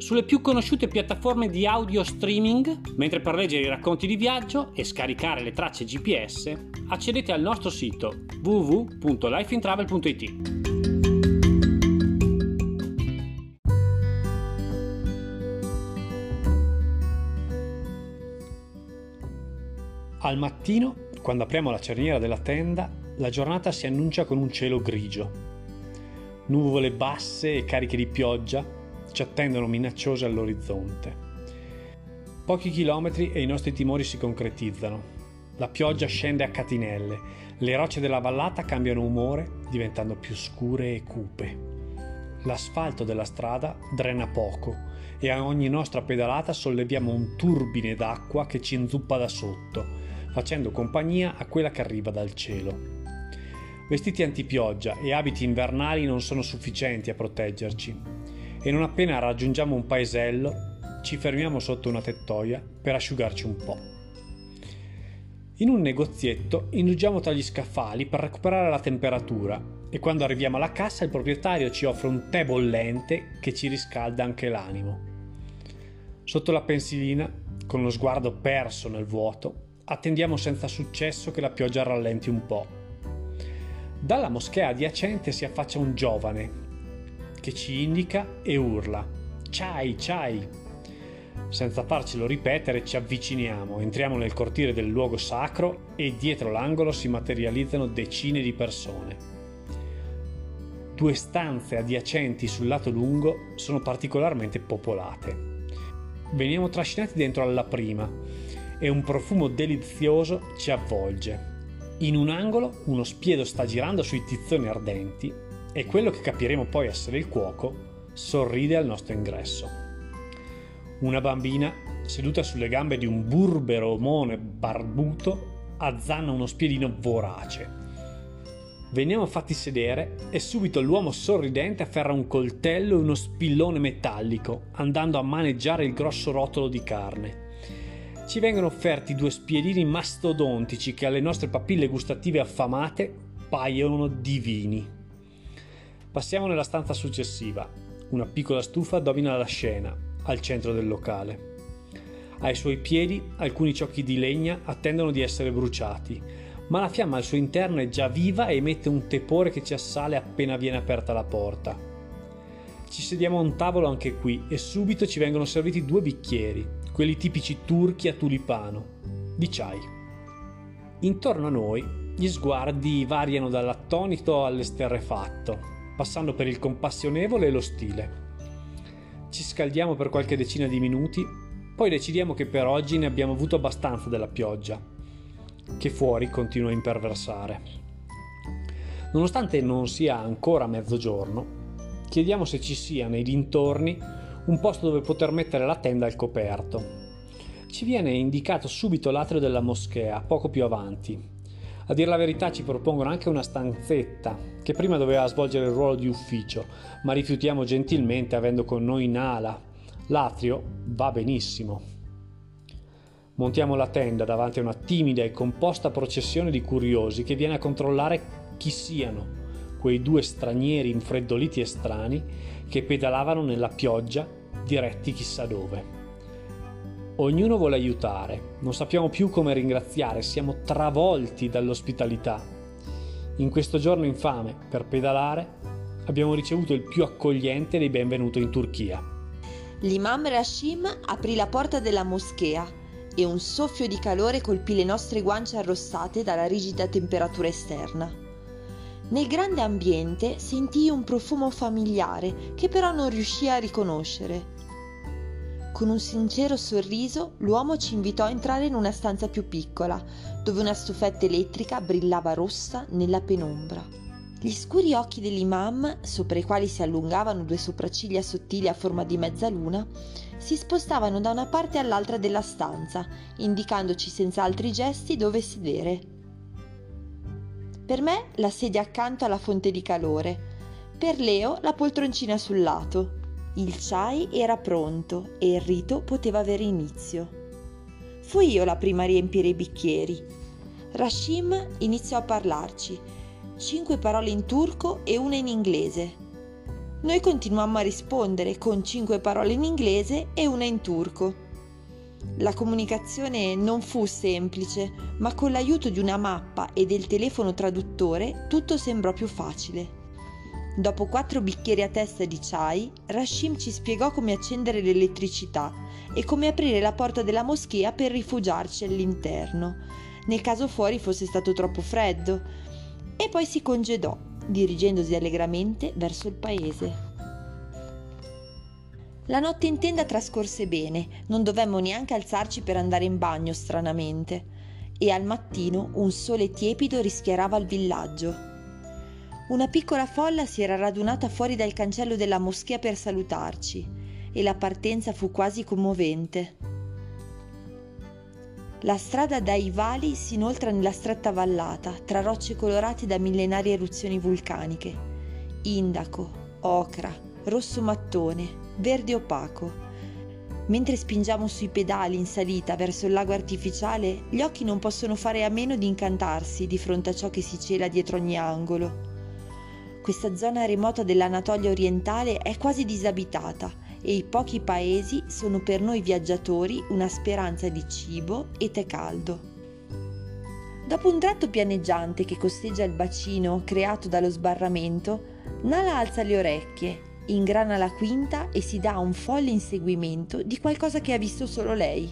sulle più conosciute piattaforme di audio streaming, mentre per leggere i racconti di viaggio e scaricare le tracce GPS accedete al nostro sito www.lifeintravel.it. Al mattino, quando apriamo la cerniera della tenda, la giornata si annuncia con un cielo grigio. Nuvole basse e cariche di pioggia ci attendono minacciose all'orizzonte. Pochi chilometri e i nostri timori si concretizzano. La pioggia scende a catinelle, le rocce della vallata cambiano umore diventando più scure e cupe. L'asfalto della strada drena poco e a ogni nostra pedalata solleviamo un turbine d'acqua che ci inzuppa da sotto, facendo compagnia a quella che arriva dal cielo. Vestiti antipioggia e abiti invernali non sono sufficienti a proteggerci e non appena raggiungiamo un paesello ci fermiamo sotto una tettoia per asciugarci un po'. In un negozietto indugiamo tra gli scaffali per recuperare la temperatura e quando arriviamo alla cassa il proprietario ci offre un tè bollente che ci riscalda anche l'animo. Sotto la pensilina, con lo sguardo perso nel vuoto, attendiamo senza successo che la pioggia rallenti un po'. Dalla moschea adiacente si affaccia un giovane che ci indica e urla Ciai, ciai! Senza farcelo ripetere ci avviciniamo, entriamo nel cortile del luogo sacro e dietro l'angolo si materializzano decine di persone. Due stanze adiacenti sul lato lungo sono particolarmente popolate. Veniamo trascinati dentro alla prima e un profumo delizioso ci avvolge. In un angolo uno spiedo sta girando sui tizzoni ardenti e quello che capiremo poi essere il cuoco sorride al nostro ingresso. Una bambina, seduta sulle gambe di un burbero omone barbuto, azzanna uno spiedino vorace. Veniamo fatti sedere e subito l'uomo sorridente afferra un coltello e uno spillone metallico, andando a maneggiare il grosso rotolo di carne. Ci vengono offerti due spiedini mastodontici che alle nostre papille gustative affamate paiono divini. Passiamo nella stanza successiva. Una piccola stufa domina la scena, al centro del locale. Ai suoi piedi alcuni ciocchi di legna attendono di essere bruciati, ma la fiamma al suo interno è già viva e emette un tepore che ci assale appena viene aperta la porta. Ci sediamo a un tavolo anche qui e subito ci vengono serviti due bicchieri, quelli tipici turchi a tulipano, di chai. Intorno a noi gli sguardi variano dall'attonito all'esterrefatto, passando per il compassionevole e lo stile. Ci scaldiamo per qualche decina di minuti, poi decidiamo che per oggi ne abbiamo avuto abbastanza della pioggia, che fuori continua a imperversare. Nonostante non sia ancora mezzogiorno, chiediamo se ci sia nei dintorni un posto dove poter mettere la tenda al coperto. Ci viene indicato subito l'atrio della moschea, poco più avanti, a dir la verità ci propongono anche una stanzetta che prima doveva svolgere il ruolo di ufficio, ma rifiutiamo gentilmente avendo con noi Nala. L'atrio va benissimo. Montiamo la tenda davanti a una timida e composta processione di curiosi che viene a controllare chi siano quei due stranieri infreddoliti e strani che pedalavano nella pioggia diretti chissà dove. Ognuno vuole aiutare, non sappiamo più come ringraziare, siamo travolti dall'ospitalità. In questo giorno infame, per pedalare, abbiamo ricevuto il più accogliente dei benvenuti in Turchia. L'imam Rashim aprì la porta della moschea e un soffio di calore colpì le nostre guance arrossate dalla rigida temperatura esterna. Nel grande ambiente sentii un profumo familiare che però non riuscii a riconoscere. Con un sincero sorriso l'uomo ci invitò a entrare in una stanza più piccola, dove una stufetta elettrica brillava rossa nella penombra. Gli scuri occhi dell'imam, sopra i quali si allungavano due sopracciglia sottili a forma di mezzaluna, si spostavano da una parte all'altra della stanza, indicandoci senza altri gesti dove sedere. Per me la sedia accanto alla fonte di calore, per Leo la poltroncina sul lato. Il chai era pronto e il rito poteva avere inizio. Fui io la prima a riempire i bicchieri. Rashim iniziò a parlarci, cinque parole in turco e una in inglese noi continuammo a rispondere con cinque parole in inglese e una in turco. La comunicazione non fu semplice, ma con l'aiuto di una mappa e del telefono traduttore tutto sembrò più facile. Dopo quattro bicchieri a testa di chai, Rashim ci spiegò come accendere l'elettricità e come aprire la porta della moschea per rifugiarci all'interno, nel caso fuori fosse stato troppo freddo, e poi si congedò dirigendosi allegramente verso il paese. La notte in tenda trascorse bene, non dovemmo neanche alzarci per andare in bagno stranamente, e al mattino un sole tiepido rischiarava il villaggio. Una piccola folla si era radunata fuori dal cancello della moschea per salutarci, e la partenza fu quasi commovente. La strada dai vali si inoltra nella stretta vallata, tra rocce colorate da millenarie eruzioni vulcaniche. Indaco, ocra, rosso mattone, verde opaco. Mentre spingiamo sui pedali in salita verso il lago artificiale, gli occhi non possono fare a meno di incantarsi di fronte a ciò che si cela dietro ogni angolo. Questa zona remota dell'Anatolia orientale è quasi disabitata e i pochi paesi sono per noi viaggiatori una speranza di cibo e tè caldo. Dopo un tratto pianeggiante che costeggia il bacino creato dallo sbarramento, Nala alza le orecchie, ingrana la quinta e si dà un folle inseguimento di qualcosa che ha visto solo lei.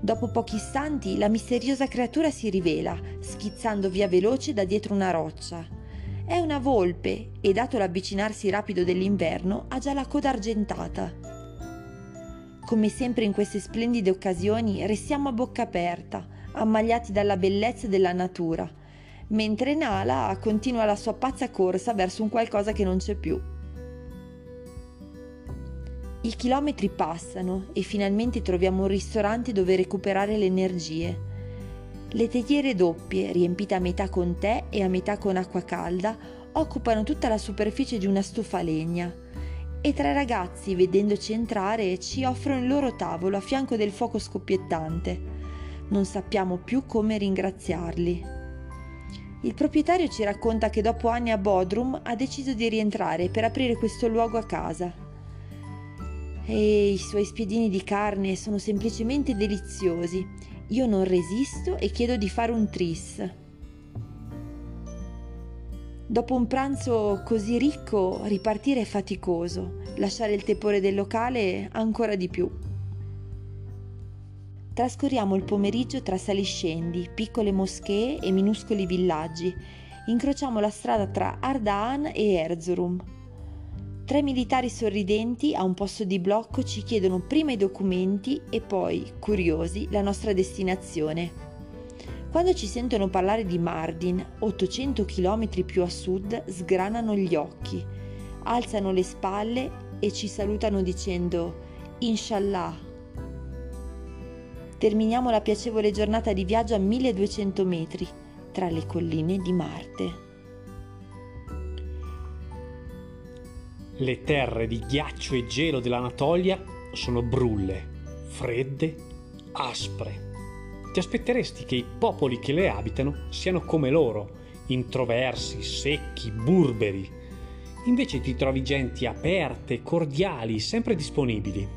Dopo pochi istanti la misteriosa creatura si rivela, schizzando via veloce da dietro una roccia, è una volpe e dato l'avvicinarsi rapido dell'inverno ha già la coda argentata. Come sempre in queste splendide occasioni restiamo a bocca aperta, ammagliati dalla bellezza della natura, mentre Nala continua la sua pazza corsa verso un qualcosa che non c'è più. I chilometri passano e finalmente troviamo un ristorante dove recuperare le energie le teiere doppie, riempite a metà con tè e a metà con acqua calda, occupano tutta la superficie di una stufa legna e tre ragazzi, vedendoci entrare, ci offrono il loro tavolo a fianco del fuoco scoppiettante. Non sappiamo più come ringraziarli. Il proprietario ci racconta che dopo anni a Bodrum ha deciso di rientrare per aprire questo luogo a casa. E i suoi spiedini di carne sono semplicemente deliziosi io non resisto e chiedo di fare un tris. Dopo un pranzo così ricco, ripartire è faticoso, lasciare il tepore del locale ancora di più. Trascorriamo il pomeriggio tra saliscendi, piccole moschee e minuscoli villaggi. Incrociamo la strada tra Ardahan e Erzurum. Tre militari sorridenti a un posto di blocco ci chiedono prima i documenti e poi, curiosi, la nostra destinazione. Quando ci sentono parlare di Mardin, 800 km più a sud, sgranano gli occhi, alzano le spalle e ci salutano dicendo Inshallah. Terminiamo la piacevole giornata di viaggio a 1200 metri tra le colline di Marte. Le terre di ghiaccio e gelo dell'Anatolia sono brulle, fredde, aspre. Ti aspetteresti che i popoli che le abitano siano come loro, introversi, secchi, burberi. Invece ti trovi genti aperte, cordiali, sempre disponibili.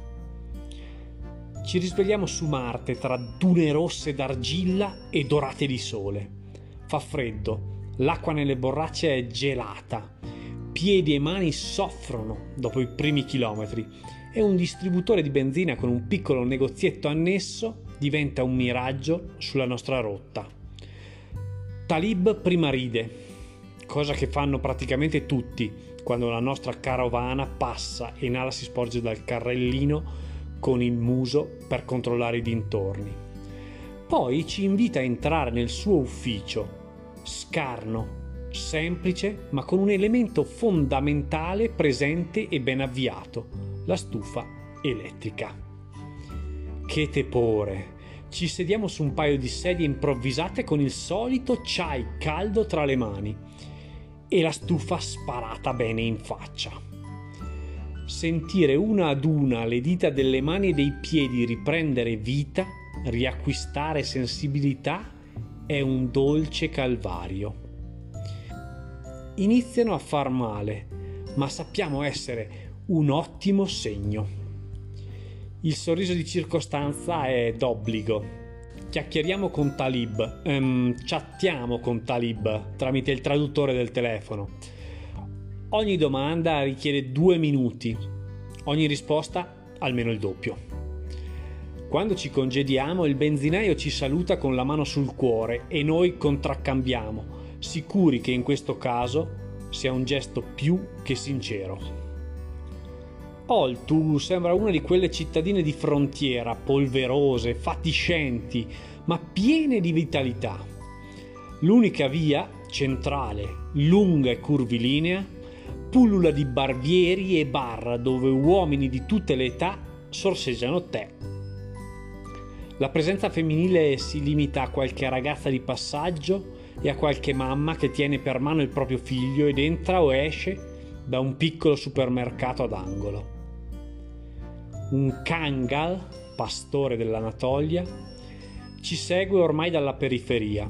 Ci risvegliamo su Marte tra dune rosse d'argilla e dorate di sole. Fa freddo, l'acqua nelle borracce è gelata piedi e mani soffrono dopo i primi chilometri e un distributore di benzina con un piccolo negozietto annesso diventa un miraggio sulla nostra rotta. Talib prima ride, cosa che fanno praticamente tutti quando la nostra carovana passa e Nala si sporge dal carrellino con il muso per controllare i dintorni. Poi ci invita a entrare nel suo ufficio, scarno, semplice, ma con un elemento fondamentale presente e ben avviato, la stufa elettrica. Che tepore! Ci sediamo su un paio di sedie improvvisate con il solito chai caldo tra le mani e la stufa sparata bene in faccia. Sentire una ad una le dita delle mani e dei piedi riprendere vita, riacquistare sensibilità, è un dolce calvario. Iniziano a far male, ma sappiamo essere un ottimo segno. Il sorriso di circostanza è d'obbligo. Chiacchieriamo con Talib, ehm, chattiamo con Talib tramite il traduttore del telefono. Ogni domanda richiede due minuti, ogni risposta almeno il doppio. Quando ci congediamo il benzinaio ci saluta con la mano sul cuore e noi contraccambiamo, sicuri che in questo caso sia un gesto più che sincero. Oltu sembra una di quelle cittadine di frontiera, polverose, fatiscenti, ma piene di vitalità. L'unica via, centrale, lunga e curvilinea, pullula di barbieri e bar dove uomini di tutte le età sorseggiano tè. La presenza femminile si limita a qualche ragazza di passaggio e a qualche mamma che tiene per mano il proprio figlio ed entra o esce da un piccolo supermercato ad angolo un Kangal, pastore dell'Anatolia, ci segue ormai dalla periferia.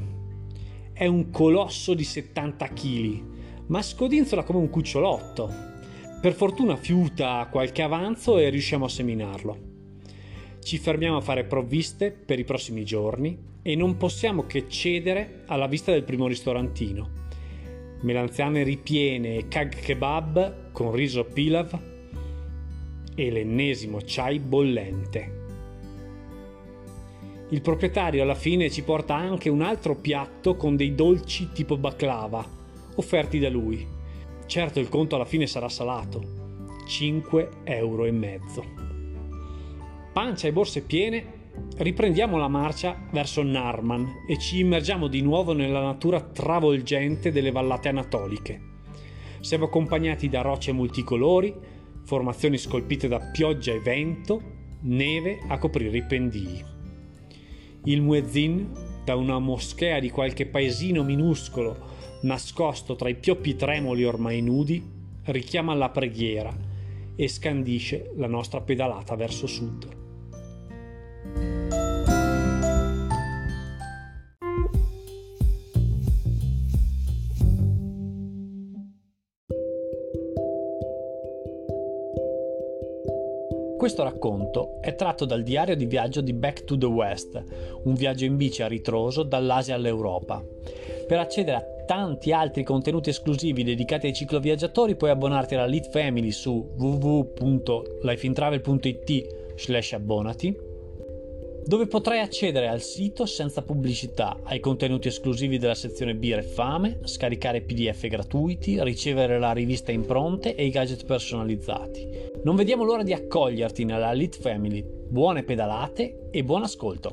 È un colosso di 70 kg, ma scodinzola come un cucciolotto. Per fortuna fiuta qualche avanzo e riusciamo a seminarlo. Ci fermiamo a fare provviste per i prossimi giorni e non possiamo che cedere alla vista del primo ristorantino. Melanzane ripiene e kag kebab con riso pilav e l'ennesimo chai bollente. Il proprietario alla fine ci porta anche un altro piatto con dei dolci tipo baklava, offerti da lui. Certo il conto alla fine sarà salato. 5 euro e mezzo. Pancia e borse piene, riprendiamo la marcia verso Narman e ci immergiamo di nuovo nella natura travolgente delle vallate anatoliche. Siamo accompagnati da rocce multicolori, formazioni scolpite da pioggia e vento, neve a coprire i pendii. Il muezzin, da una moschea di qualche paesino minuscolo nascosto tra i pioppi tremoli ormai nudi, richiama la preghiera e scandisce la nostra pedalata verso sud. Questo racconto è tratto dal diario di viaggio di Back to the West, un viaggio in bici a ritroso dall'Asia all'Europa. Per accedere a tanti altri contenuti esclusivi dedicati ai cicloviaggiatori puoi abbonarti alla Lead Family su www.lifeintravel.it slash abbonati dove potrai accedere al sito senza pubblicità, ai contenuti esclusivi della sezione Birra e Fame, scaricare PDF gratuiti, ricevere la rivista impronte e i gadget personalizzati. Non vediamo l'ora di accoglierti nella Elite Family. Buone pedalate e buon ascolto!